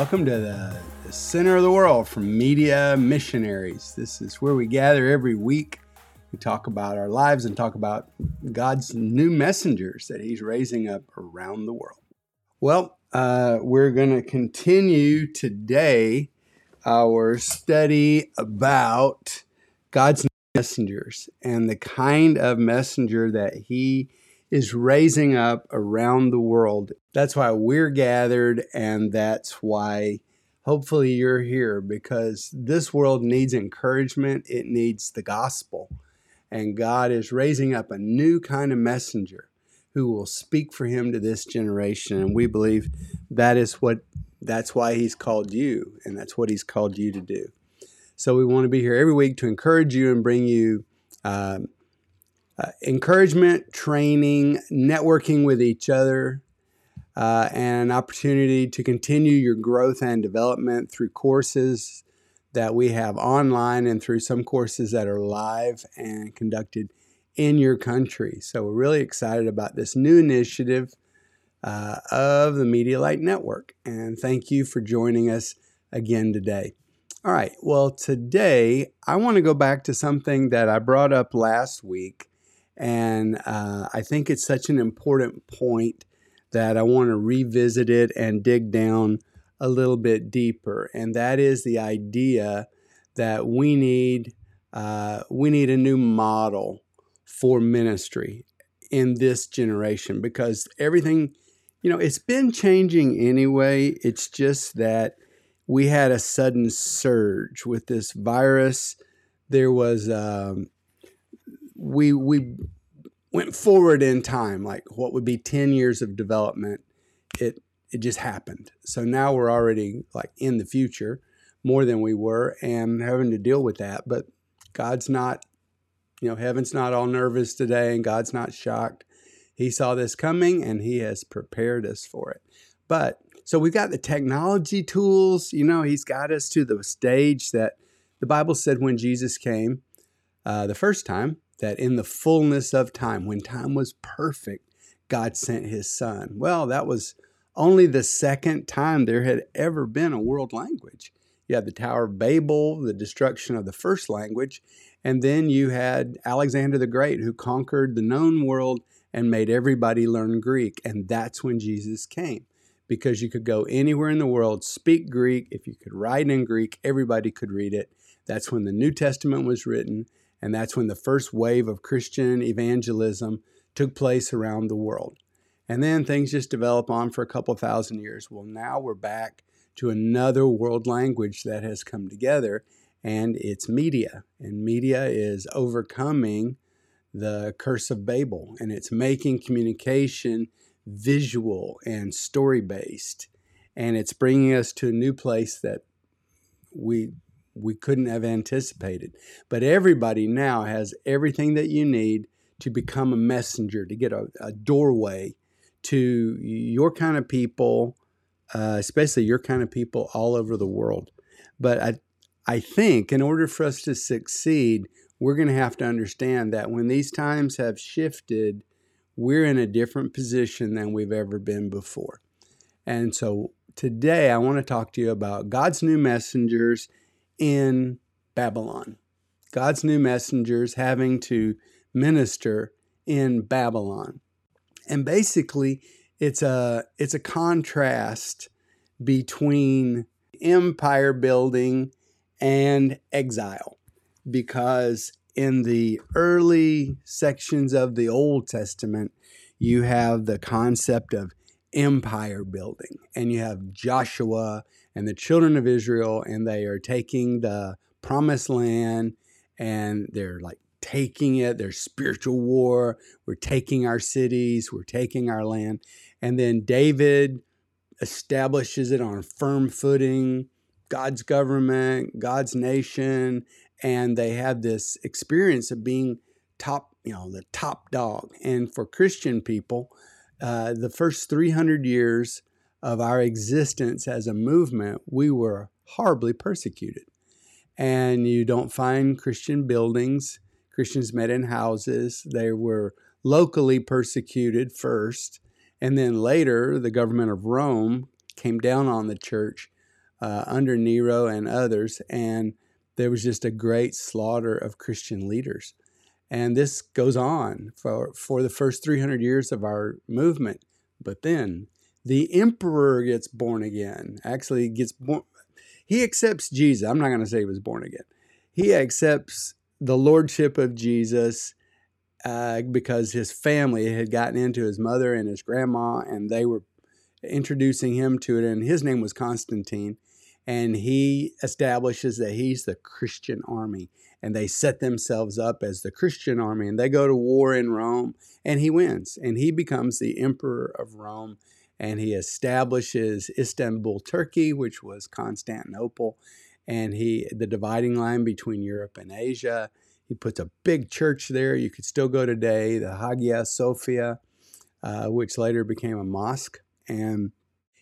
Welcome to the, the, center of the world from Media Missionaries. This is where we gather every week. We talk about our lives and talk about God's new messengers that He's raising up around the world. Well, uh, we're going to continue today our study about God's messengers and the kind of messenger that He is raising up around the world. That's why we're gathered, and that's why hopefully you're here because this world needs encouragement, it needs the gospel. And God is raising up a new kind of messenger who will speak for him to this generation. And we believe that is what that's why he's called you, and that's what he's called you to do. So we want to be here every week to encourage you and bring you um, uh, encouragement, training, networking with each other, uh, and an opportunity to continue your growth and development through courses that we have online and through some courses that are live and conducted in your country. So we're really excited about this new initiative uh, of the Media Light Network. And thank you for joining us again today. All right, well, today I want to go back to something that I brought up last week and uh, I think it's such an important point that I want to revisit it and dig down a little bit deeper. And that is the idea that we need uh, we need a new model for ministry in this generation because everything, you know, it's been changing anyway. It's just that we had a sudden surge with this virus. There was um, we we went forward in time, like what would be 10 years of development, it it just happened. So now we're already like in the future more than we were and having to deal with that. But God's not, you know, heaven's not all nervous today and God's not shocked. He saw this coming and he has prepared us for it. But so we've got the technology tools, you know, he's got us to the stage that the Bible said when Jesus came uh, the first time, that in the fullness of time, when time was perfect, God sent his son. Well, that was only the second time there had ever been a world language. You had the Tower of Babel, the destruction of the first language, and then you had Alexander the Great who conquered the known world and made everybody learn Greek. And that's when Jesus came because you could go anywhere in the world, speak Greek. If you could write in Greek, everybody could read it. That's when the New Testament was written. And that's when the first wave of Christian evangelism took place around the world. And then things just develop on for a couple thousand years. Well, now we're back to another world language that has come together, and it's media. And media is overcoming the curse of Babel, and it's making communication visual and story based. And it's bringing us to a new place that we we couldn't have anticipated. But everybody now has everything that you need to become a messenger, to get a, a doorway to your kind of people, uh, especially your kind of people all over the world. But I, I think in order for us to succeed, we're going to have to understand that when these times have shifted, we're in a different position than we've ever been before. And so today I want to talk to you about God's new messengers in Babylon. God's new messengers having to minister in Babylon. And basically, it's a it's a contrast between empire building and exile because in the early sections of the Old Testament you have the concept of empire building and you have Joshua and the children of Israel, and they are taking the promised land and they're like taking it. There's spiritual war. We're taking our cities, we're taking our land. And then David establishes it on firm footing God's government, God's nation, and they have this experience of being top, you know, the top dog. And for Christian people, uh, the first 300 years of our existence as a movement, we were horribly persecuted. And you don't find Christian buildings. Christians met in houses. They were locally persecuted first. And then later, the government of Rome came down on the church uh, under Nero and others, and there was just a great slaughter of Christian leaders. And this goes on for, for the first 300 years of our movement. But then the emperor gets born again. Actually, gets born. He accepts Jesus. I'm not going to say he was born again. He accepts the lordship of Jesus uh, because his family had gotten into his mother and his grandma, and they were introducing him to it. And his name was Constantine. And he establishes that he's the Christian army and they set themselves up as the Christian army and they go to war in Rome and he wins and he becomes the emperor of Rome and he establishes Istanbul, Turkey, which was Constantinople, and he the dividing line between Europe and Asia. He puts a big church there. You could still go today, the Hagia Sophia, uh, which later became a mosque, and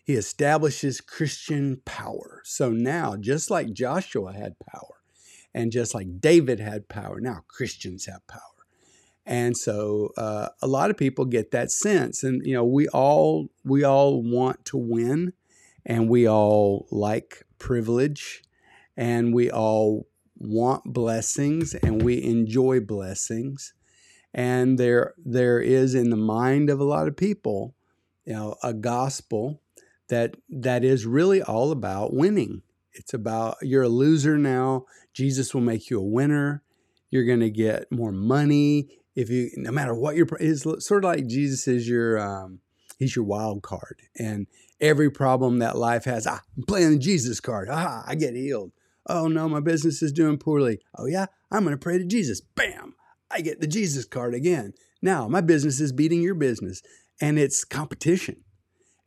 he establishes Christian power. So now, just like Joshua had power, and just like David had power, now Christians have power. And so uh, a lot of people get that sense, and you know we all we all want to win, and we all like privilege, and we all want blessings, and we enjoy blessings, and there there is in the mind of a lot of people, you know, a gospel that that is really all about winning it's about you're a loser now. Jesus will make you a winner. You're going to get more money if you, no matter what your is. Sort of like Jesus is your, um, he's your wild card, and every problem that life has, ah, I'm playing the Jesus card. Ah, I get healed. Oh no, my business is doing poorly. Oh yeah, I'm going to pray to Jesus. Bam, I get the Jesus card again. Now my business is beating your business, and it's competition,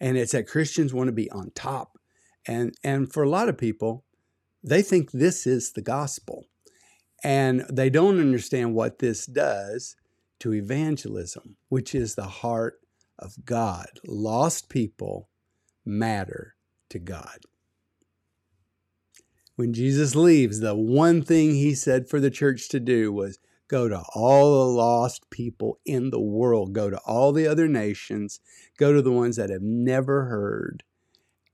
and it's that Christians want to be on top and, and for a lot of people, they think this is the gospel. And they don't understand what this does to evangelism, which is the heart of God. Lost people matter to God. When Jesus leaves, the one thing he said for the church to do was go to all the lost people in the world, go to all the other nations, go to the ones that have never heard,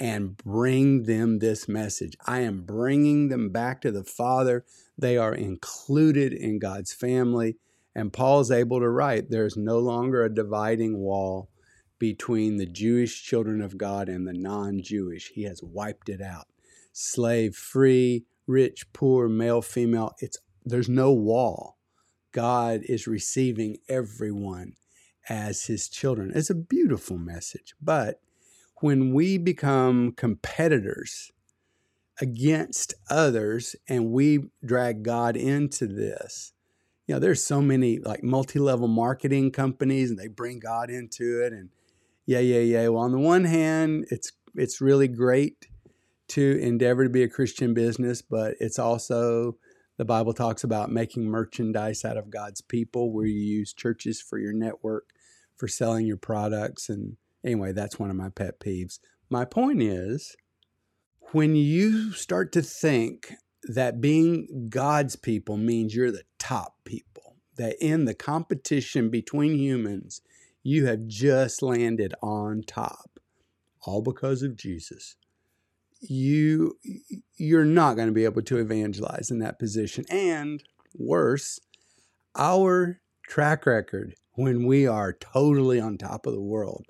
and bring them this message. I am bringing them back to the Father. They are included in God's family. And Paul's able to write there's no longer a dividing wall between the Jewish children of God and the non Jewish. He has wiped it out. Slave, free, rich, poor, male, female, it's, there's no wall. God is receiving everyone as his children. It's a beautiful message, but when we become competitors against others and we drag God into this, you know, there's so many like multi-level marketing companies and they bring God into it and yeah, yeah, yeah. Well, on the one hand, it's it's really great to endeavor to be a Christian business, but it's also the Bible talks about making merchandise out of God's people where you use churches for your network for selling your products and Anyway, that's one of my pet peeves. My point is when you start to think that being God's people means you're the top people, that in the competition between humans, you have just landed on top, all because of Jesus. You you're not going to be able to evangelize in that position. And worse, our track record when we are totally on top of the world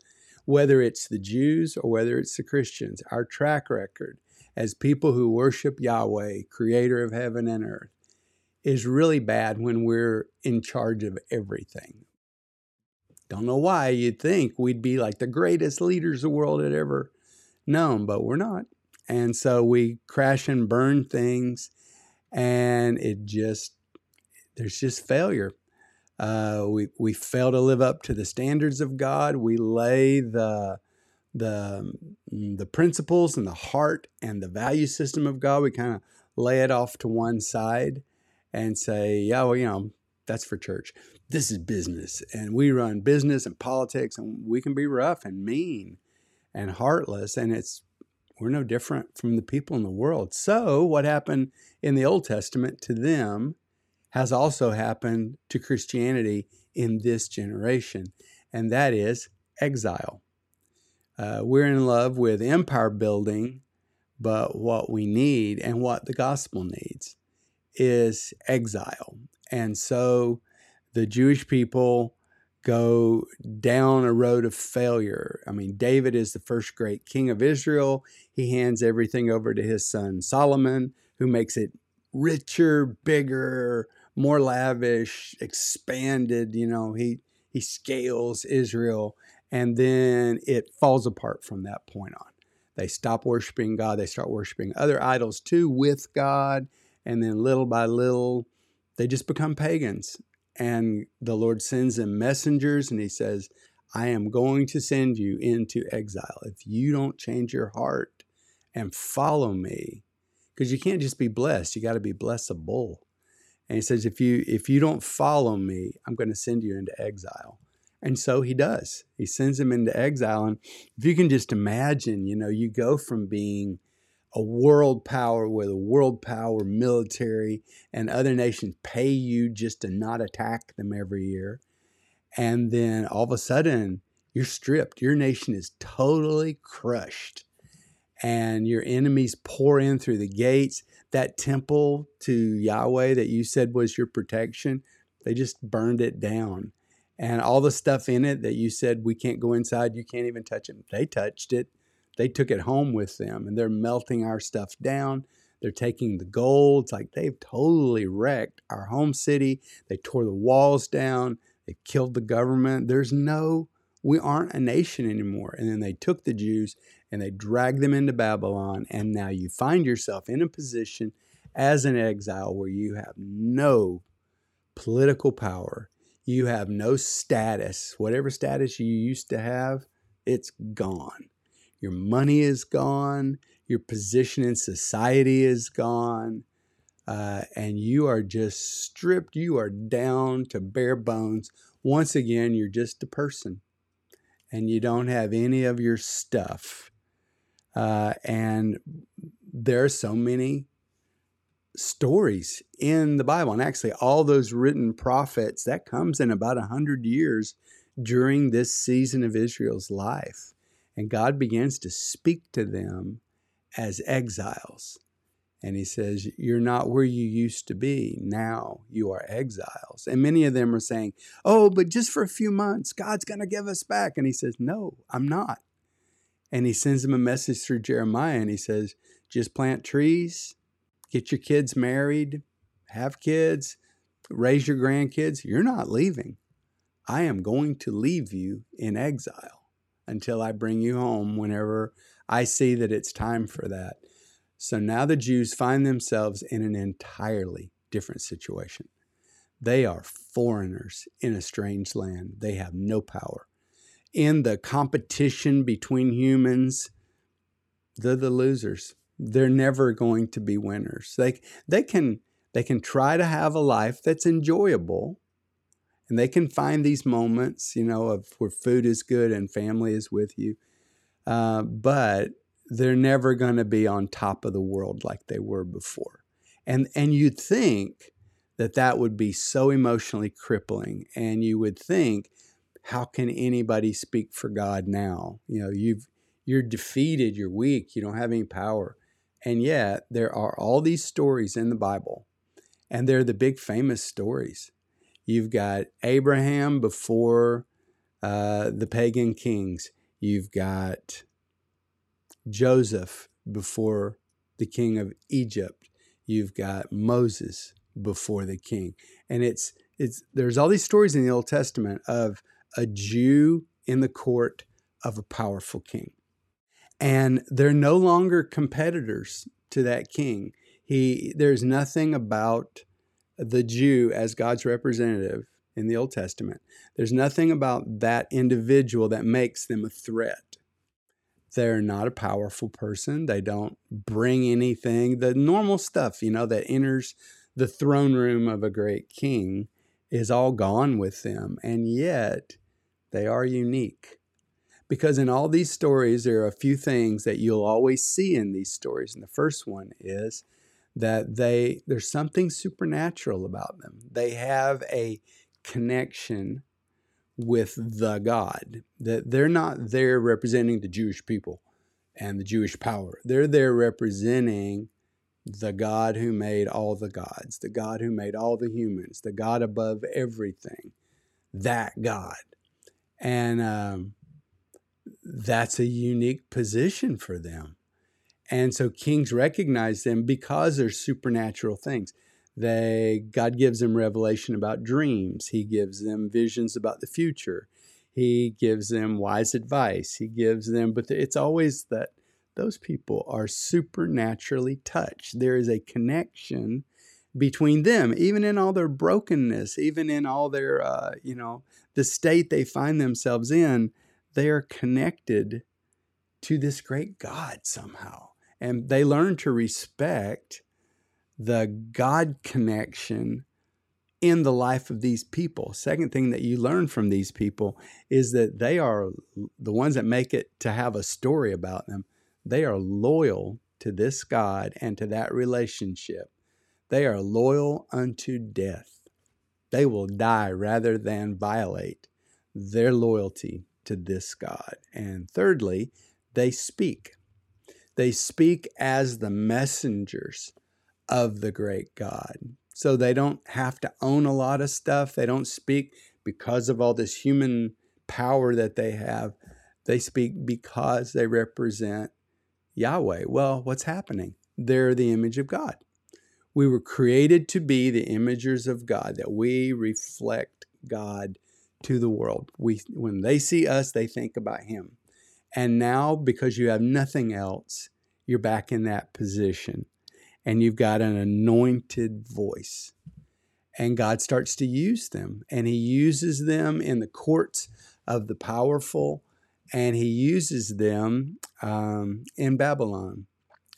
whether it's the Jews or whether it's the Christians, our track record as people who worship Yahweh, creator of heaven and earth, is really bad when we're in charge of everything. Don't know why you'd think we'd be like the greatest leaders the world had ever known, but we're not. And so we crash and burn things, and it just, there's just failure. Uh, we we fail to live up to the standards of God. We lay the the the principles and the heart and the value system of God. We kind of lay it off to one side and say, yeah, well, you know, that's for church. This is business, and we run business and politics, and we can be rough and mean and heartless, and it's we're no different from the people in the world. So, what happened in the Old Testament to them? Has also happened to Christianity in this generation, and that is exile. Uh, we're in love with empire building, but what we need and what the gospel needs is exile. And so the Jewish people go down a road of failure. I mean, David is the first great king of Israel. He hands everything over to his son Solomon, who makes it richer, bigger, more lavish, expanded. You know, he he scales Israel, and then it falls apart from that point on. They stop worshiping God. They start worshiping other idols too with God, and then little by little, they just become pagans. And the Lord sends them messengers, and He says, "I am going to send you into exile if you don't change your heart and follow me." Because you can't just be blessed; you got to be blessable. And he says, if you if you don't follow me, I'm going to send you into exile. And so he does. He sends him into exile. And if you can just imagine, you know, you go from being a world power with a world power military and other nations pay you just to not attack them every year. And then all of a sudden, you're stripped. Your nation is totally crushed. And your enemies pour in through the gates that temple to Yahweh that you said was your protection, they just burned it down. And all the stuff in it that you said we can't go inside, you can't even touch it, they touched it. They took it home with them and they're melting our stuff down. They're taking the gold. It's like they've totally wrecked our home city. They tore the walls down. They killed the government. There's no, we aren't a nation anymore. And then they took the Jews and they drag them into Babylon. And now you find yourself in a position as an exile where you have no political power, you have no status. Whatever status you used to have, it's gone. Your money is gone, your position in society is gone. Uh, and you are just stripped. You are down to bare bones. Once again, you're just a person and you don't have any of your stuff. Uh, and there are so many stories in the Bible. And actually, all those written prophets, that comes in about a 100 years during this season of Israel's life. And God begins to speak to them as exiles. And he says, You're not where you used to be. Now you are exiles. And many of them are saying, Oh, but just for a few months, God's going to give us back. And he says, No, I'm not. And he sends them a message through Jeremiah and he says, just plant trees, get your kids married, have kids, raise your grandkids. You're not leaving. I am going to leave you in exile until I bring you home whenever I see that it's time for that. So now the Jews find themselves in an entirely different situation. They are foreigners in a strange land. They have no power in the competition between humans, they're the losers. They're never going to be winners. They they can they can try to have a life that's enjoyable, and they can find these moments, you know, of where food is good and family is with you. Uh, but they're never going to be on top of the world like they were before. And and you'd think that that would be so emotionally crippling, and you would think how can anybody speak for God now? You know, you've you're defeated, you're weak, you don't have any power. And yet there are all these stories in the Bible, and they're the big famous stories. You've got Abraham before uh, the pagan kings. You've got Joseph before the king of Egypt. You've got Moses before the king. And it's it's there's all these stories in the Old Testament of a Jew in the court of a powerful king. And they're no longer competitors to that king. He there's nothing about the Jew as God's representative in the Old Testament. There's nothing about that individual that makes them a threat. They're not a powerful person. They don't bring anything. The normal stuff, you know, that enters the throne room of a great king is all gone with them. And yet, they are unique. Because in all these stories, there are a few things that you'll always see in these stories. And the first one is that they there's something supernatural about them. They have a connection with the God. That they're not there representing the Jewish people and the Jewish power. They're there representing the God who made all the gods, the God who made all the humans, the God above everything, that God. And um, that's a unique position for them. And so kings recognize them because they're supernatural things. They God gives them revelation about dreams. He gives them visions about the future. He gives them wise advice. He gives them, but it's always that those people are supernaturally touched. There is a connection between them, even in all their brokenness, even in all their, uh, you know, the state they find themselves in, they are connected to this great God somehow. And they learn to respect the God connection in the life of these people. Second thing that you learn from these people is that they are the ones that make it to have a story about them. They are loyal to this God and to that relationship. They are loyal unto death. They will die rather than violate their loyalty to this God. And thirdly, they speak. They speak as the messengers of the great God. So they don't have to own a lot of stuff. They don't speak because of all this human power that they have. They speak because they represent Yahweh. Well, what's happening? They're the image of God. We were created to be the imagers of God, that we reflect God to the world. We, when they see us, they think about Him. And now, because you have nothing else, you're back in that position and you've got an anointed voice. And God starts to use them, and He uses them in the courts of the powerful, and He uses them um, in Babylon.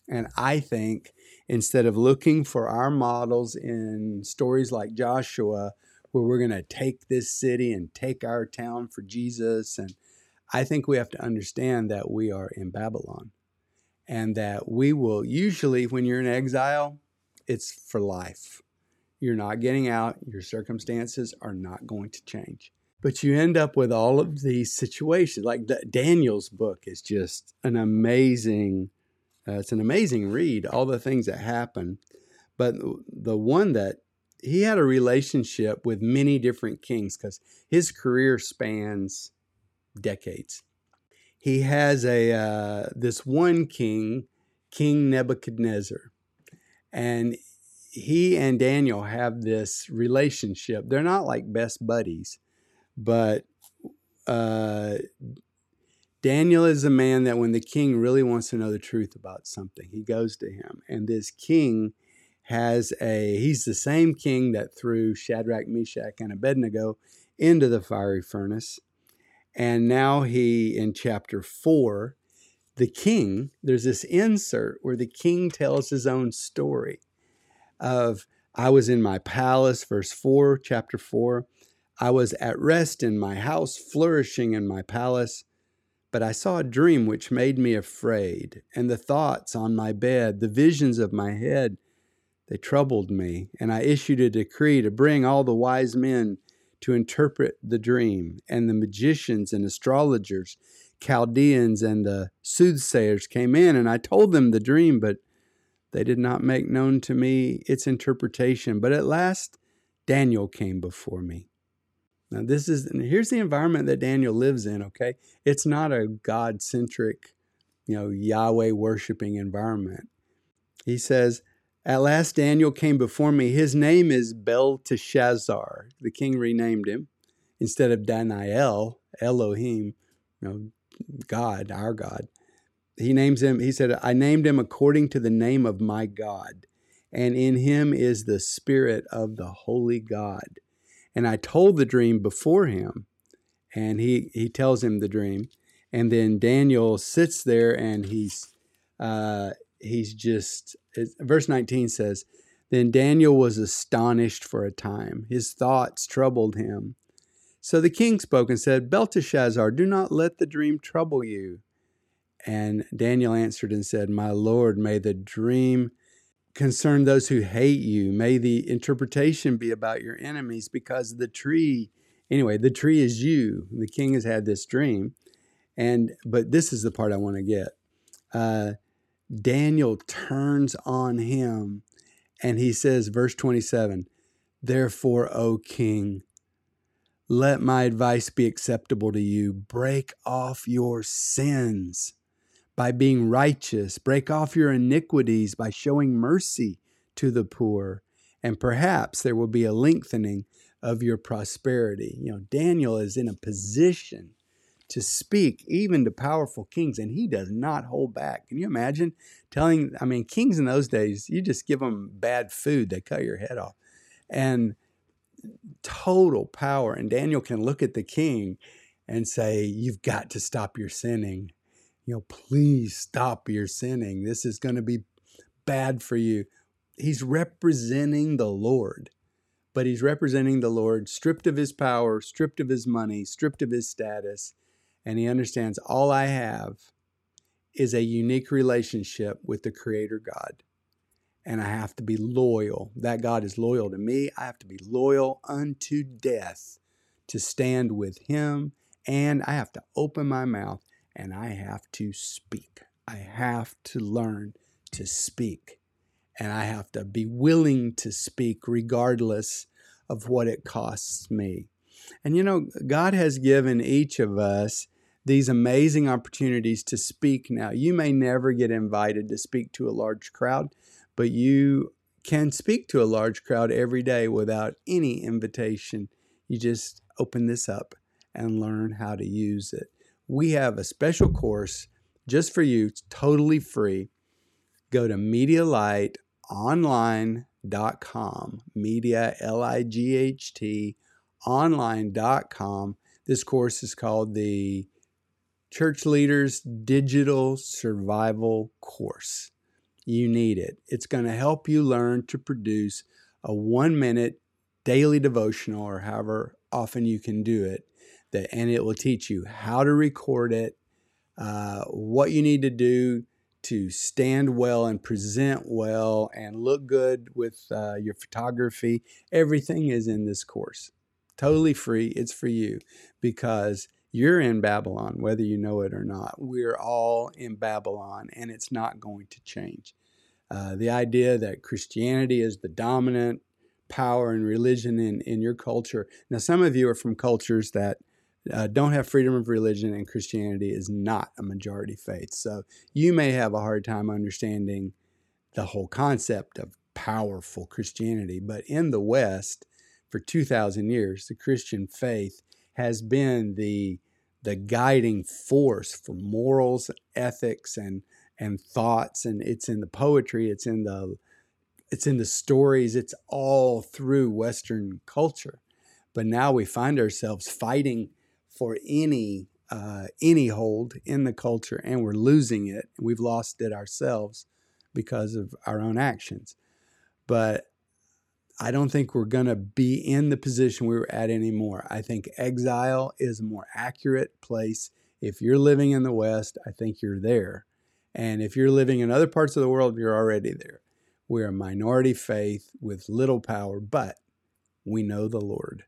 And I think instead of looking for our models in stories like Joshua, where we're going to take this city and take our town for Jesus, and I think we have to understand that we are in Babylon and that we will usually, when you're in exile, it's for life. You're not getting out, your circumstances are not going to change. But you end up with all of these situations. Like Daniel's book is just an amazing, uh, it's an amazing read, all the things that happen. But the one that he had a relationship with many different kings because his career spans decades he has a uh, this one king, King Nebuchadnezzar, and he and Daniel have this relationship. They're not like best buddies, but uh, Daniel is a man that when the king really wants to know the truth about something, he goes to him. And this king has a, he's the same king that threw Shadrach, Meshach, and Abednego into the fiery furnace. And now he, in chapter four, the king, there's this insert where the king tells his own story of, I was in my palace, verse 4, chapter 4. I was at rest in my house, flourishing in my palace. But I saw a dream which made me afraid, and the thoughts on my bed, the visions of my head, they troubled me. And I issued a decree to bring all the wise men to interpret the dream, and the magicians and astrologers, Chaldeans and the soothsayers came in, and I told them the dream, but they did not make known to me its interpretation. But at last, Daniel came before me. Now, this is here's the environment that Daniel lives in, okay? It's not a God centric, you know, Yahweh worshiping environment. He says, at last, Daniel came before me. His name is Belteshazzar. The king renamed him instead of Daniel, Elohim, you know, God, our God. He names him, he said, I named him according to the name of my God, and in him is the spirit of the holy God. And I told the dream before him, and he, he tells him the dream. And then Daniel sits there and he's uh, he's just verse 19 says then daniel was astonished for a time. His thoughts troubled him. So the king spoke and said belteshazzar do not let the dream trouble you and daniel answered and said my lord may the dream concern those who hate you may the interpretation be about your enemies because the tree anyway, the tree is you. The king has had this dream. And but this is the part I want to get. Uh, Daniel turns on him and he says, verse 27 Therefore, O king, let my advice be acceptable to you. Break off your sins by being righteous, break off your iniquities by showing mercy to the poor, and perhaps there will be a lengthening of your prosperity. You know, Daniel is in a position to speak even to powerful kings, and he does not hold back. Can you imagine telling? I mean, kings in those days, you just give them bad food, they cut your head off. And total power. And Daniel can look at the king and say, You've got to stop your sinning. You know, please stop your sinning. This is going to be bad for you. He's representing the Lord but he's representing the Lord, stripped of his power, stripped of his money, stripped of his status, and he understands all I have is a unique relationship with the Creator God. And I have to be loyal. That God is loyal to me. I have to be loyal unto death to stand with Him. And I have to open my mouth and I have to speak. I have to learn to speak. And I have to be willing to speak regardless of what it costs me. And you know, God has given each of us these amazing opportunities to speak now. You may never get invited to speak to a large crowd, but you can speak to a large crowd every day without any invitation. You just open this up and learn how to use it. We have a special course just for you, it's totally free. Go to medialightonline.com, media, L I G H T, online.com. This course is called the Church Leaders Digital Survival Course. You need it. It's going to help you learn to produce a one minute daily devotional or however often you can do it. That, and it will teach you how to record it, uh, what you need to do to stand well and present well and look good with uh, your photography. Everything is in this course. Totally free. It's for you because you're in Babylon, whether you know it or not. We're all in Babylon, and it's not going to change. Uh, the idea that Christianity is the dominant power and religion in, in your culture. Now, some of you are from cultures that uh, don't have freedom of religion, and Christianity is not a majority faith. So you may have a hard time understanding the whole concept of powerful Christianity. But in the West, for 2,000 years, the Christian faith has been the the guiding force for morals, ethics, and and thoughts. And it's in the poetry. It's in the it's in the stories. It's all through Western culture. But now we find ourselves fighting for any uh, any hold in the culture, and we're losing it. We've lost it ourselves because of our own actions. But I don't think we're going to be in the position we were at anymore. I think exile is a more accurate place. If you're living in the West, I think you're there. And if you're living in other parts of the world, you're already there. We're a minority faith with little power, but we know the Lord.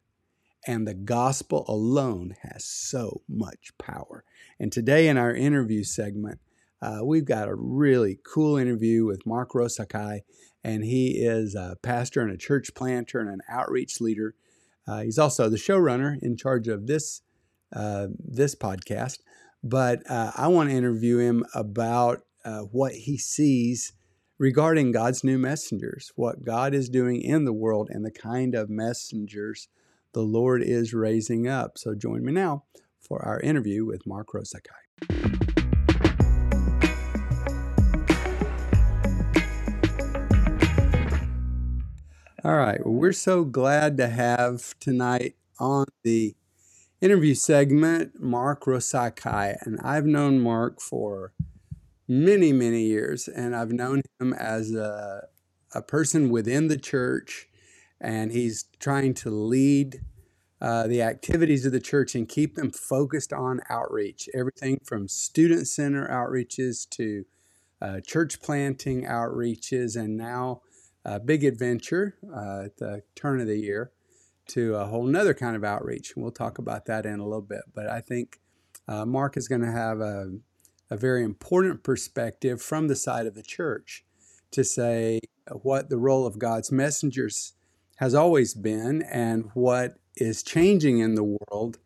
And the gospel alone has so much power. And today, in our interview segment, uh, we've got a really cool interview with Mark Rosakai and he is a pastor and a church planter and an outreach leader. Uh, he's also the showrunner in charge of this uh, this podcast. But uh, I want to interview him about uh, what he sees regarding God's new messengers, what God is doing in the world, and the kind of messengers the Lord is raising up. So join me now for our interview with Mark Rosakai. All right. Well, we're so glad to have tonight on the interview segment Mark Rosakai. And I've known Mark for many, many years, and I've known him as a, a person within the church, and he's trying to lead uh, the activities of the church and keep them focused on outreach. Everything from student center outreaches to uh, church planting outreaches, and now a big adventure uh, at the turn of the year to a whole nother kind of outreach. And We'll talk about that in a little bit. But I think uh, Mark is going to have a, a very important perspective from the side of the church to say what the role of God's messengers has always been and what is changing in the world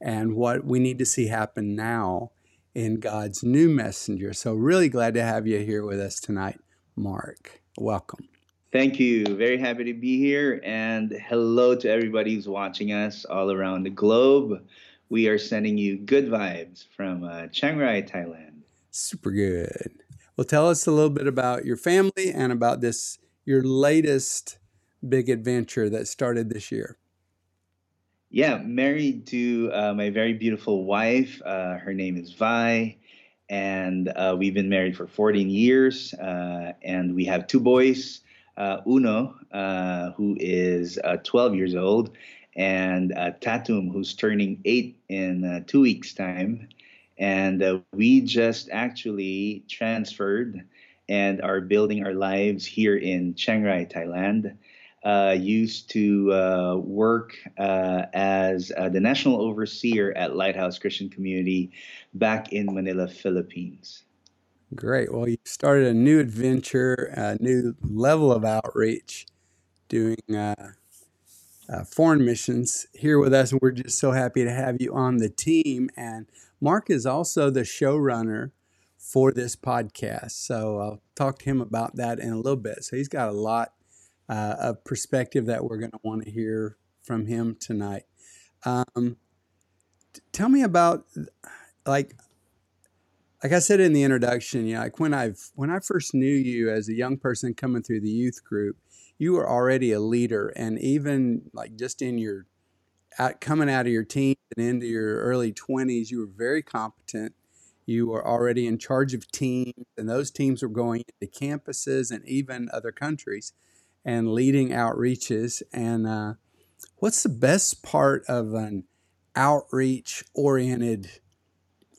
and what we need to see happen now in God's new messenger. So, really glad to have you here with us tonight, Mark. Welcome. Thank you. Very happy to be here. And hello to everybody who's watching us all around the globe. We are sending you good vibes from uh, Chiang Rai, Thailand. Super good. Well, tell us a little bit about your family and about this, your latest big adventure that started this year. Yeah, married to uh, my very beautiful wife. Uh, her name is Vi, and uh, we've been married for 14 years. Uh, and we have two boys uh, Uno, uh, who is 12 years old, and Tatum, who's turning eight in two weeks' time. And we just actually transferred and are building our lives here in Chiang Rai, Thailand uh, used to uh, work uh, as uh, the national overseer at Lighthouse Christian Community back in Manila, Philippines. Great. Well, you started a new adventure, a new level of outreach, doing uh, uh, foreign missions here with us. And we're just so happy to have you on the team. And Mark is also the showrunner for this podcast. So I'll talk to him about that in a little bit. So he's got a lot uh, a perspective that we're going to want to hear from him tonight. Um, t- tell me about like like I said in the introduction, you know, like when I've when I first knew you as a young person coming through the youth group, you were already a leader, and even like just in your coming out of your teens and into your early twenties, you were very competent. You were already in charge of teams, and those teams were going into campuses and even other countries and leading outreaches. And uh, what's the best part of an outreach oriented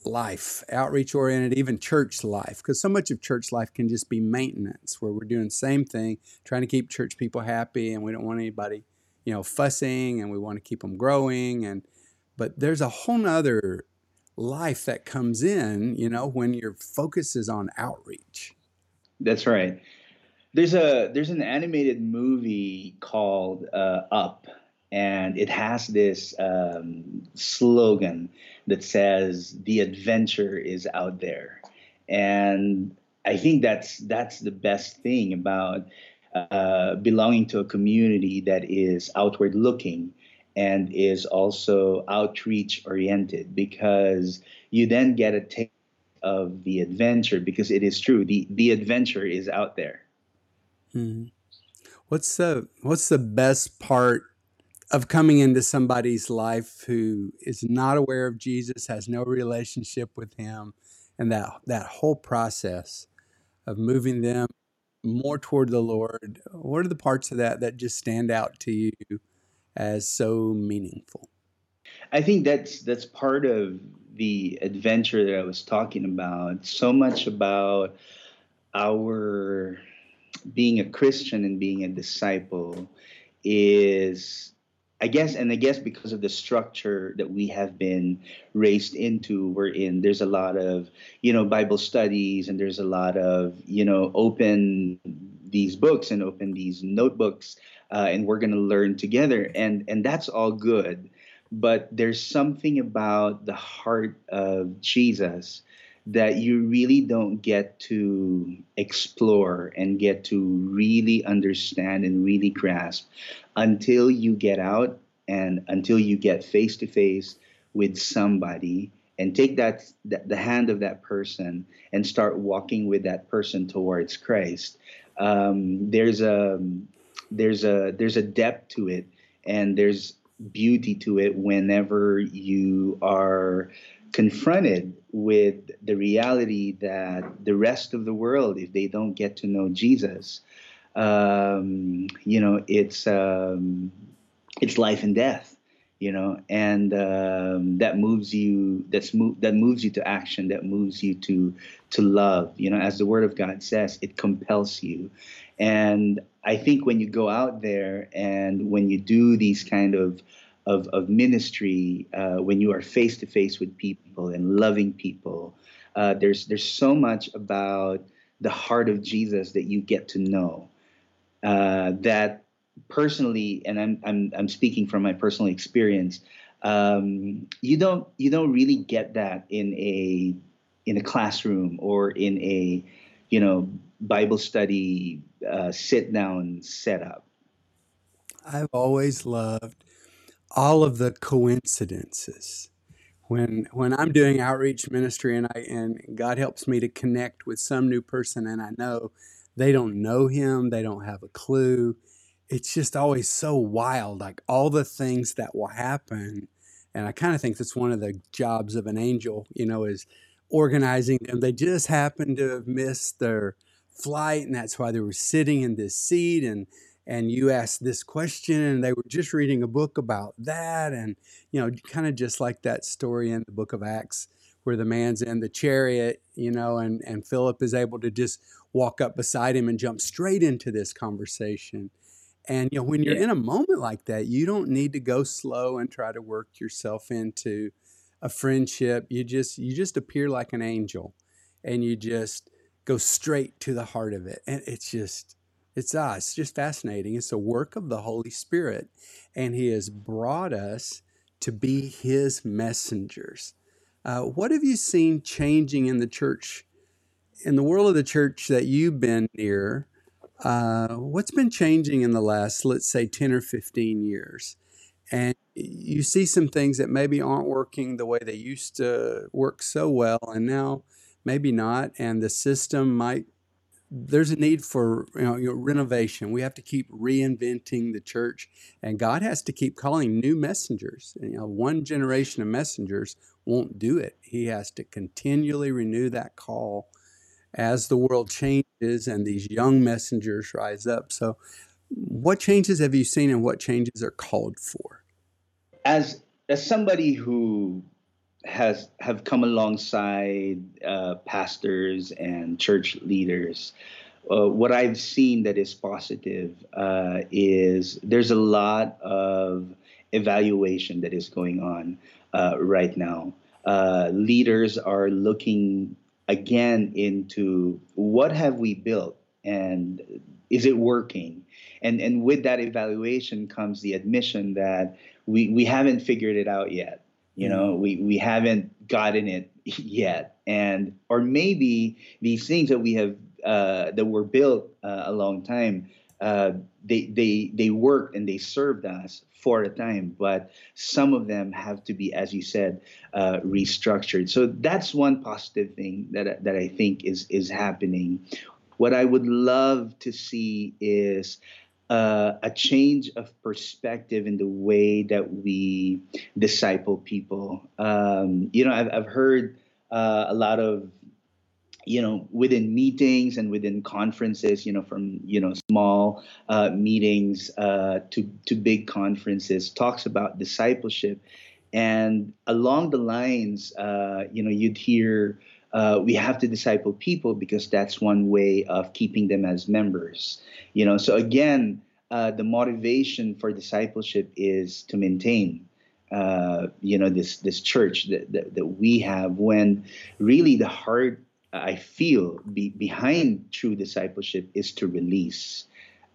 life, outreach oriented, even church life? Because so much of church life can just be maintenance, where we're doing the same thing, trying to keep church people happy, and we don't want anybody, you know, fussing, and we want to keep them growing. And but there's a whole nother life that comes in, you know, when your focus is on outreach. That's right there's a there's an animated movie called uh, Up, and it has this um, slogan that says "The adventure is out there," and I think that's that's the best thing about uh, belonging to a community that is outward looking and is also outreach oriented because you then get a taste of the adventure because it is true. The the adventure is out there Mm-hmm. What's the What's the best part of coming into somebody's life who is not aware of Jesus, has no relationship with Him, and that that whole process of moving them more toward the Lord? What are the parts of that that just stand out to you as so meaningful? I think that's that's part of the adventure that I was talking about. So much about our being a Christian and being a disciple is I guess, and I guess because of the structure that we have been raised into, we're in, there's a lot of, you know, Bible studies and there's a lot of, you know, open these books and open these notebooks uh, and we're going to learn together. And, and that's all good. But there's something about the heart of Jesus that you really don't get to explore and get to really understand and really grasp until you get out and until you get face to face with somebody and take that, the hand of that person and start walking with that person towards Christ. Um, there's a there's a there's a depth to it and there's beauty to it whenever you are confronted with the reality that the rest of the world, if they don't get to know Jesus, um, you know, it's um, it's life and death. you know, and um, that moves you. That's move that moves you to action. That moves you to to love. You know, as the Word of God says, it compels you. And I think when you go out there and when you do these kind of of, of ministry, uh, when you are face to face with people and loving people, uh, there's there's so much about the heart of Jesus that you get to know. Uh, that personally, and I'm I'm I'm speaking from my personal experience. Um, you don't you don't really get that in a in a classroom or in a you know Bible study uh, sit down setup. I've always loved all of the coincidences when when I'm doing outreach ministry and I and God helps me to connect with some new person and I know they don't know him, they don't have a clue. It's just always so wild, like all the things that will happen. And I kind of think that's one of the jobs of an angel, you know, is organizing them. They just happened to have missed their flight, and that's why they were sitting in this seat and and you asked this question and they were just reading a book about that and you know kind of just like that story in the book of acts where the man's in the chariot you know and and philip is able to just walk up beside him and jump straight into this conversation and you know when you're Yeah. in a moment like that you don't need to go slow and try to work yourself into a friendship you just you just appear like an angel and you just go straight to the heart of it and it's just it's uh, it's just fascinating. It's a work of the Holy Spirit, and He has brought us to be His messengers. Uh, what have you seen changing in the church, in the world of the church that you've been near? Uh, what's been changing in the last, let's say, 10 or 15 years? And you see some things that maybe aren't working the way they used to work so well, and now maybe not. And the system might there's a need for you know, you know, renovation. We have to keep reinventing the church, and God has to keep calling new messengers. And, you know, one generation of messengers won't do it. He has to continually renew that call as the world changes and these young messengers rise up. So, what changes have you seen, and what changes are called for? As as somebody who has have come alongside uh, pastors and church leaders. Uh, what I've seen that is positive uh, is there's a lot of evaluation that is going on uh, right now. Uh, leaders are looking again into what have we built and is it working? And and with that evaluation comes the admission that we we haven't figured it out yet you know we we haven't gotten it yet. And or maybe these things that we have uh, that were built uh, a long time uh, they they they worked and they served us for a time but some of them have to be as you said uh, restructured. So that's one positive thing that that I think is is happening. What I would love to see is uh, a change of perspective in the way that we disciple people. Um, you know, I've, I've heard uh, a lot of, you know, within meetings and within conferences, you know, from you know small uh, meetings uh, to to big conferences, talks about discipleship, and along the lines, uh, you know, you'd hear. Uh, we have to disciple people because that's one way of keeping them as members you know? So again uh, the motivation for discipleship is to maintain uh, you know this this church that, that, that we have when really the heart i feel be, behind true discipleship is to release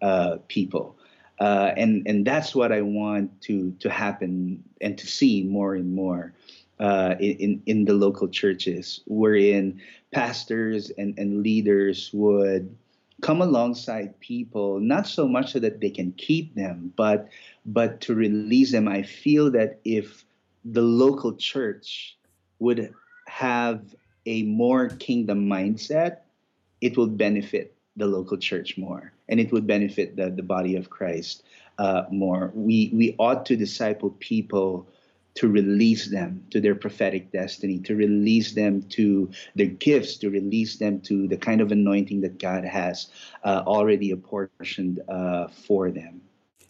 uh, people. Uh, and and that's what i want to to happen and to see more and more uh, in in the local churches wherein pastors and, and leaders would come alongside people not so much so that they can keep them but but to release them. I feel that if the local church would have a more kingdom mindset it will benefit the local church more and it would benefit the, the body of christ uh, more. We we ought to disciple people to release them to their prophetic destiny, to release them to their gifts, to release them to the kind of anointing that God has uh, already apportioned uh, for them.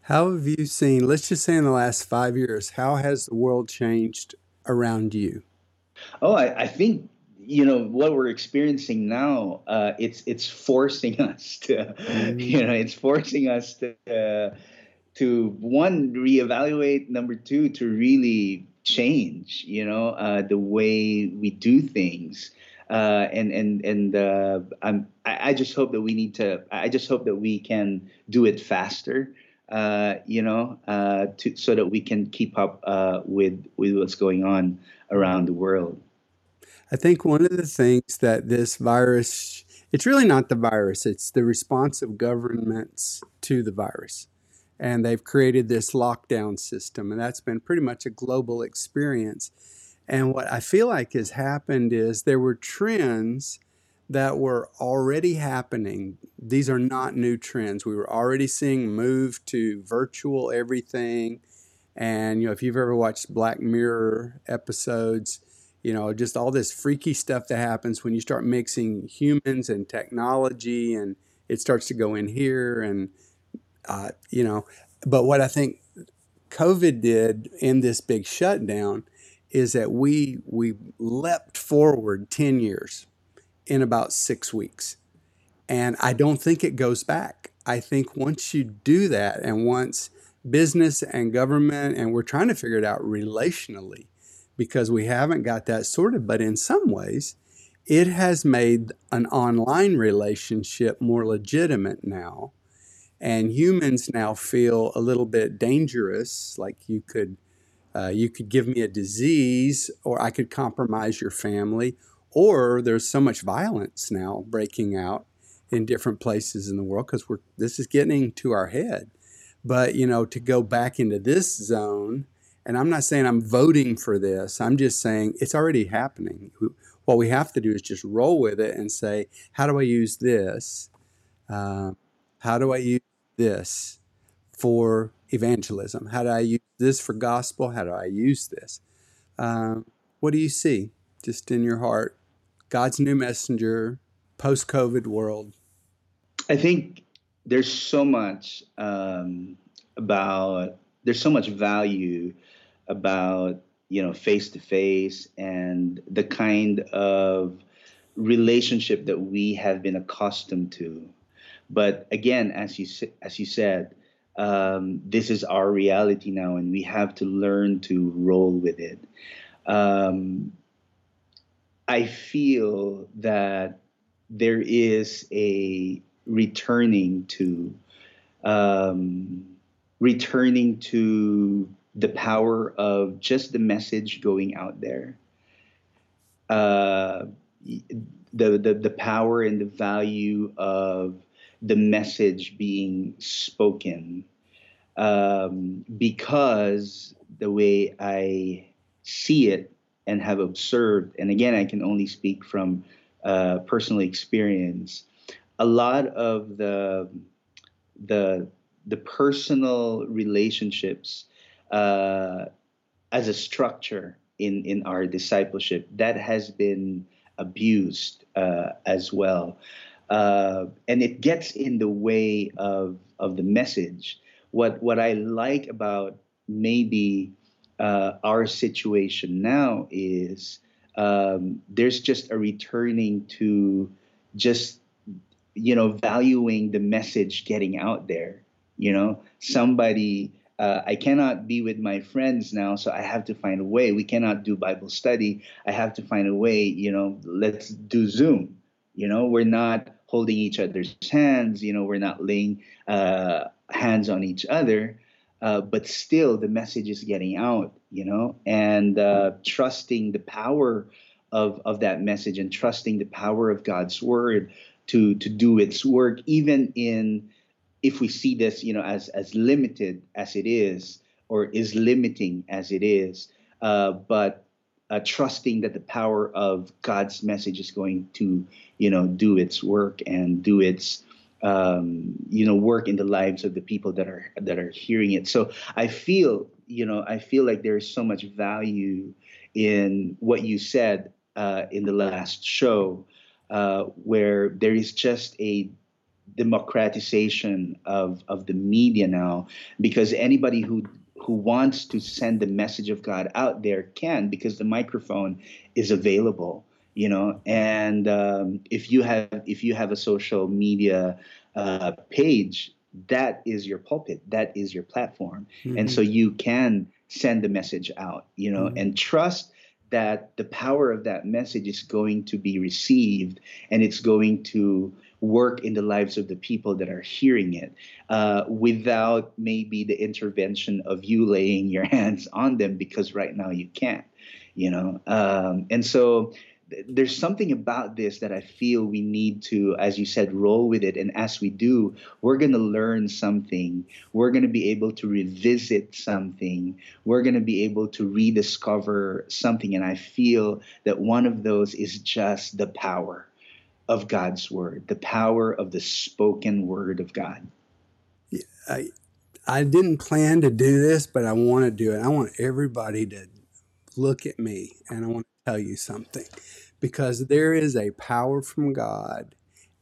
How have you seen, let's just say in the last five years, how has the world changed around you? Oh, I, I think you know what we're experiencing now. Uh, it's it's forcing us to, mm-hmm. you know, it's forcing us to uh, to one reevaluate. Number two, to really change. You know, uh, the way we do things. Uh, and and and uh, I'm, I, I just hope that we need to. I just hope that we can do it faster. Uh, you know, uh, to, so that we can keep up uh, with with what's going on around the world. I think one of the things that this virus, it's really not the virus, it's the response of governments to the virus. And they've created this lockdown system, and that's been pretty much a global experience. And what I feel like has happened is there were trends that were already happening. These are not new trends. We were already seeing move to virtual everything. And you know, if you've ever watched Black Mirror episodes, you know, just all this freaky stuff that happens when you start mixing humans and technology and it starts to go in here and uh, you know, but what I think COVID did in this big shutdown is that we we leapt forward 10 years in about six weeks. And I don't think it goes back. I think once you do that, and once business and government, and we're trying to figure it out relationally because we haven't got that sorted, but in some ways, it has made an online relationship more legitimate now. And humans now feel a little bit dangerous, like you could. Uh, you could give me a disease, or I could compromise your family, or there's so much violence now breaking out in different places in the world because we're this is getting to our head but you know to go back into this zone and i'm not saying i'm voting for this i'm just saying it's already happening what we have to do is just roll with it and say how do i use this uh, how do i use this for evangelism how do i use this for gospel how do i use this um, what do you see just in your heart God's new messenger, post COVID world? I think there's so much um, about, there's so much value about, you know, face to face and the kind of relationship that we have been accustomed to. But again, as you as you said, um, this is our reality now, and we have to learn to roll with it. Um, I feel that there is a returning to um, returning to the power of just the message going out there. Uh, the, the the power and the value of the message being spoken um, because the way I see it and have observed, and again, I can only speak from uh, personal experience. A lot of the the the personal relationships uh, as a structure in in our discipleship that has been abused uh, as well, uh, and it gets in the way of of the message. What what I like about maybe uh, our situation now is um, there's just a returning to just you know valuing the message getting out there you know? Somebody uh, i cannot be with my friends now so i have to find a way. We cannot do bible study. I have to find a way you know let's do zoom you know? We're not holding each other's hands you know we're not laying uh, hands on each other uh, but still the message is getting out, you know, and uh, trusting the power of of that message and trusting the power of God's word to to do its work, even in if we see this, you know, as as limited as it is or is limiting as it is, uh, but uh, trusting that the power of God's message is going to, you know, do its work and do its um, you know work in the lives of the people that are that are hearing it. So i feel you know i feel like there is so much value in what you said uh, in the last show uh, where there is just a democratization of of the media now because anybody who who wants to send the message of God out there can because the microphone is available you know and um, if you have if you have a social media uh, page that is your pulpit that is your platform mm-hmm. and so you can send the message out you know mm-hmm. and trust that the power of that message is going to be received and it's going to work in the lives of the people that are hearing it uh, without maybe the intervention of you laying your hands on them because right now you can't you know um, and so there's something about this that I feel we need to, as you said, roll with it. And as we do, we're going to learn something. We're going to be able to revisit something. We're going to be able to rediscover something. And I feel that one of those is just the power of God's word, the power of the spoken word of God. I, I didn't plan to do this, but I want to do it. I want everybody to look at me and I want to tell you something because there is a power from God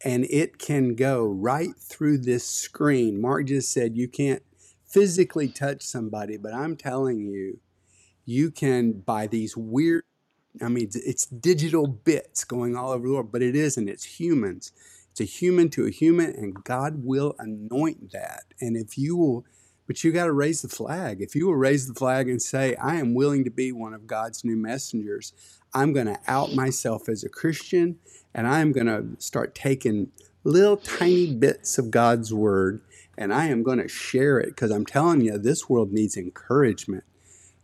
and it can go right through this screen. Mark just said you can't physically touch somebody, but I'm telling you, you can by these weird I mean, it's digital bits going all over the world, but it isn't. It's humans. It's a human to a human, and God will anoint that. And if you will, but you got to raise the flag. If you will raise the flag and say, I am willing to be one of God's new messengers, I'm going to out myself as a Christian and I'm going to start taking little tiny bits of God's word and I am going to share it because I'm telling you, this world needs encouragement.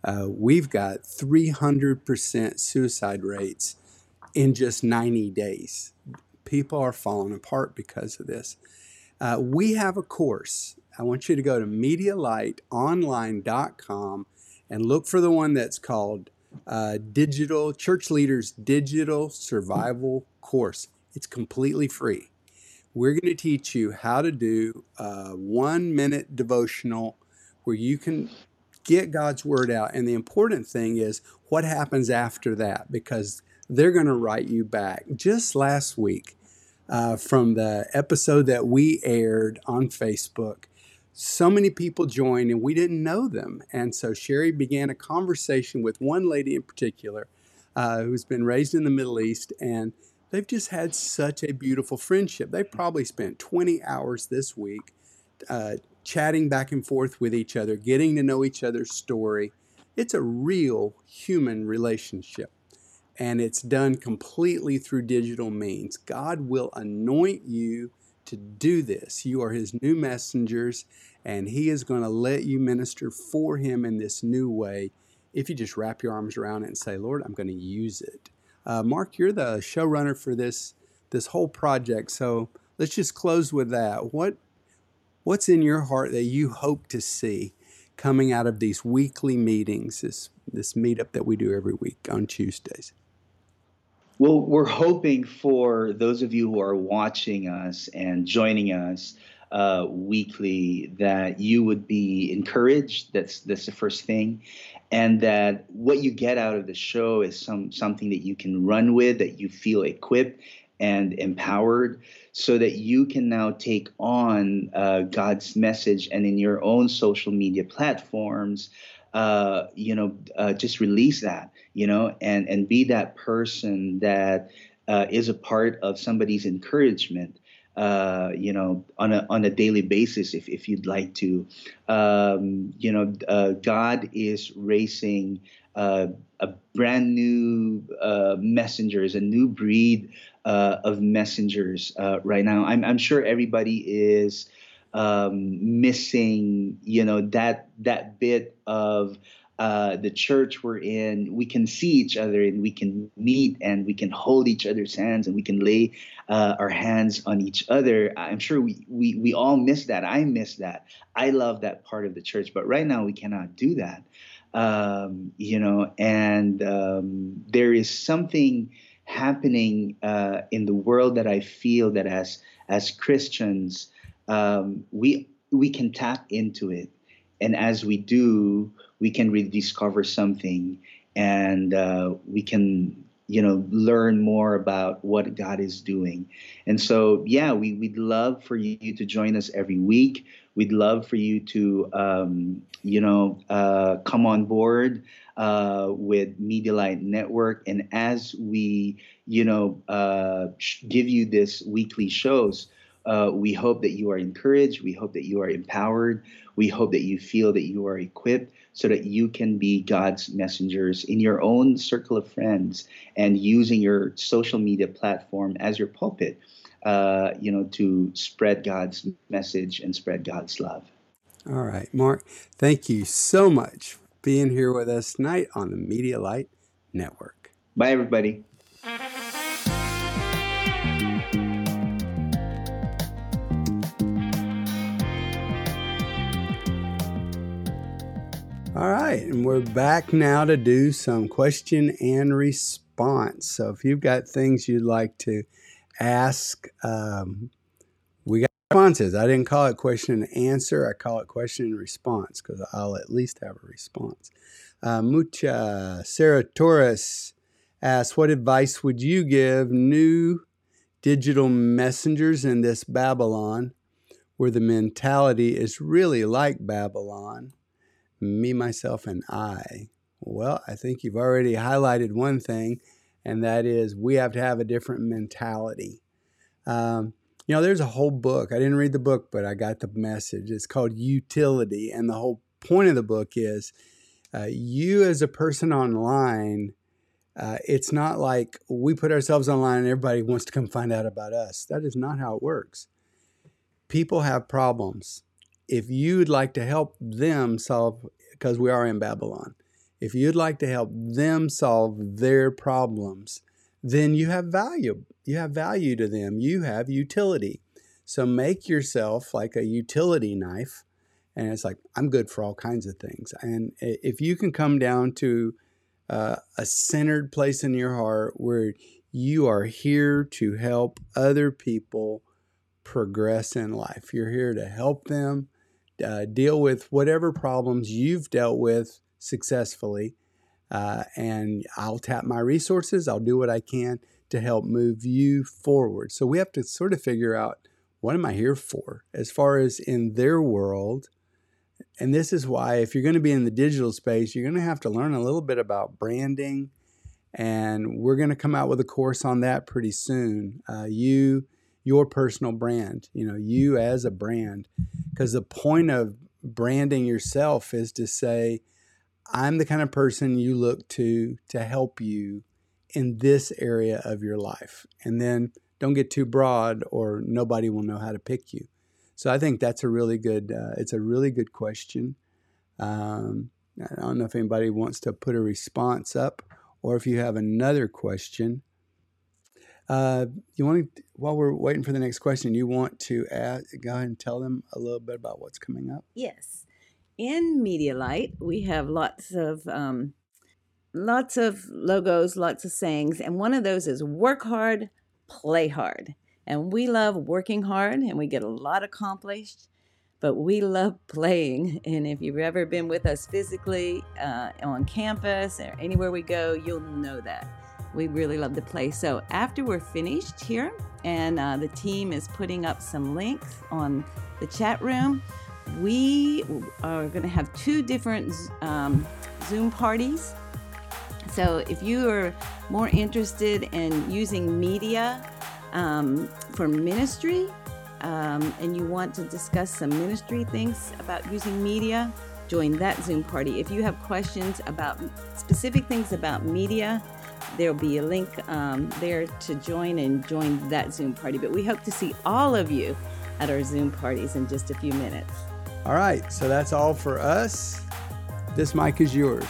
Uh, we've got 300% suicide rates in just 90 days. People are falling apart because of this. Uh, we have a course. I want you to go to MediaLightOnline.com and look for the one that's called uh, digital church leaders digital survival course. It's completely free. We're going to teach you how to do a one minute devotional where you can get God's word out. And the important thing is what happens after that because they're going to write you back. Just last week, uh, from the episode that we aired on Facebook, so many people joined and we didn't know them. And so Sherry began a conversation with one lady in particular uh, who's been raised in the Middle East and they've just had such a beautiful friendship. They probably spent 20 hours this week uh, chatting back and forth with each other, getting to know each other's story. It's a real human relationship and it's done completely through digital means. God will anoint you to do this. You are his new messengers, and he is going to let you minister for him in this new way if you just wrap your arms around it and say, Lord, I'm going to use it. Uh, Mark, you're the showrunner for this this whole project, so let's just close with that. What what's in your heart that you hope to see coming out of these weekly meetings, this this meetup that we do every week on Tuesdays? Well, we're hoping for those of you who are watching us and joining us uh, weekly that you would be encouraged. That's that's the first thing, and that what you get out of the show is some something that you can run with, that you feel equipped and empowered, so that you can now take on uh, God's message and in your own social media platforms. Uh, you know, uh, just release that, you know, and and be that person that uh, is a part of somebody's encouragement. Uh, you know, on a on a daily basis, if if you'd like to, um, you know, uh, God is raising uh, a brand new messengers, a new breed of messengers right now. I'm I'm sure everybody is um, missing, you know, that that bit of uh, the church we're in. We can see each other and we can meet and we can hold each other's hands and we can lay uh, our hands on each other. I'm sure we, we we all miss that. I miss that. I love that part of the church, but right now we cannot do that. Um, you know, and um, there is something happening uh, in the world that I feel that as as Christians um, we we can tap into it, and as we do, we can rediscover something, and uh, we can you know learn more about what god is doing. And so yeah we, we'd love for you to join us every week we'd love for you to um, you know uh, come on board uh, with MediaLight Network and as we you know uh, give you this weekly shows uh, we hope that you are encouraged. We hope that you are empowered. We hope that you feel that you are equipped so that you can be God's messengers in your own circle of friends and using your social media platform as your pulpit, uh, you know, to spread God's message and spread God's love. All right, Mark, thank you so much for being here with us tonight on the MediaLight Network. Bye, everybody. All right, and we're back now to do some question and response. So if you've got things you'd like to ask, um, we got responses. I didn't call it question and answer, I call it question and response because I'll at least have a response. Uh, Mucha Sarah Torres asks, What advice would you give new digital messengers in this Babylon where the mentality is really like Babylon? me, myself, and I. Well, I think you've already highlighted one thing, and that is we have to have a different mentality. Um, you know, there's a whole book. I didn't read the book, but I got the message. It's called Youtility. And the whole point of the book is uh, you, as a person online, uh, it's not like we put ourselves online and everybody wants to come find out about us. That is not how it works. People have problems if you'd like to help them solve, because we are in Babylon, if you'd like to help them solve their problems, then you have value. You have value to them. You have utility. So make yourself like a utility knife. And it's like, I'm good for all kinds of things. And if you can come down to uh, a centered place in your heart where you are here to help other people progress in life, you're here to help them uh, deal with whatever problems you've dealt with successfully. Uh, and I'll tap my resources. I'll do what I can to help move you forward. So we have to sort of figure out what am I here for as far as in their world. And this is why, if you're going to be in the digital space, you're going to have to learn a little bit about branding. And we're going to come out with a course on that pretty soon. Uh, you your personal brand, you know, you as a brand. Because the point of branding yourself is to say, I'm the kind of person you look to to help you in this area of your life. And then don't get too broad or nobody will know how to pick you. So I think that's a really good, uh, it's a really good question. Um, I don't know if anybody wants to put a response up or if you have another question. Uh, you want to, while we're waiting for the next question, you want to add, go ahead and tell them a little bit about what's coming up? Yes. In Medialight, we have lots of um, lots of logos, lots of sayings, and one of those is work hard, play hard. And we love working hard and we get a lot accomplished, but we love playing. And if you've ever been with us physically uh, on campus or anywhere we go, you'll know that. We really love to play. So after we're finished here, and uh, the team is putting up some links on the chat room, we are going to have two different um, Zoom parties. So if you are more interested in using media um, for ministry, um, and you want to discuss some ministry things about using media, join that Zoom party. If you have questions about specific things about media, There'll be a link um, there to join and join that Zoom party. But we hope to see all of you at our Zoom parties in just a few minutes. All right, so that's all for us. This mic is yours.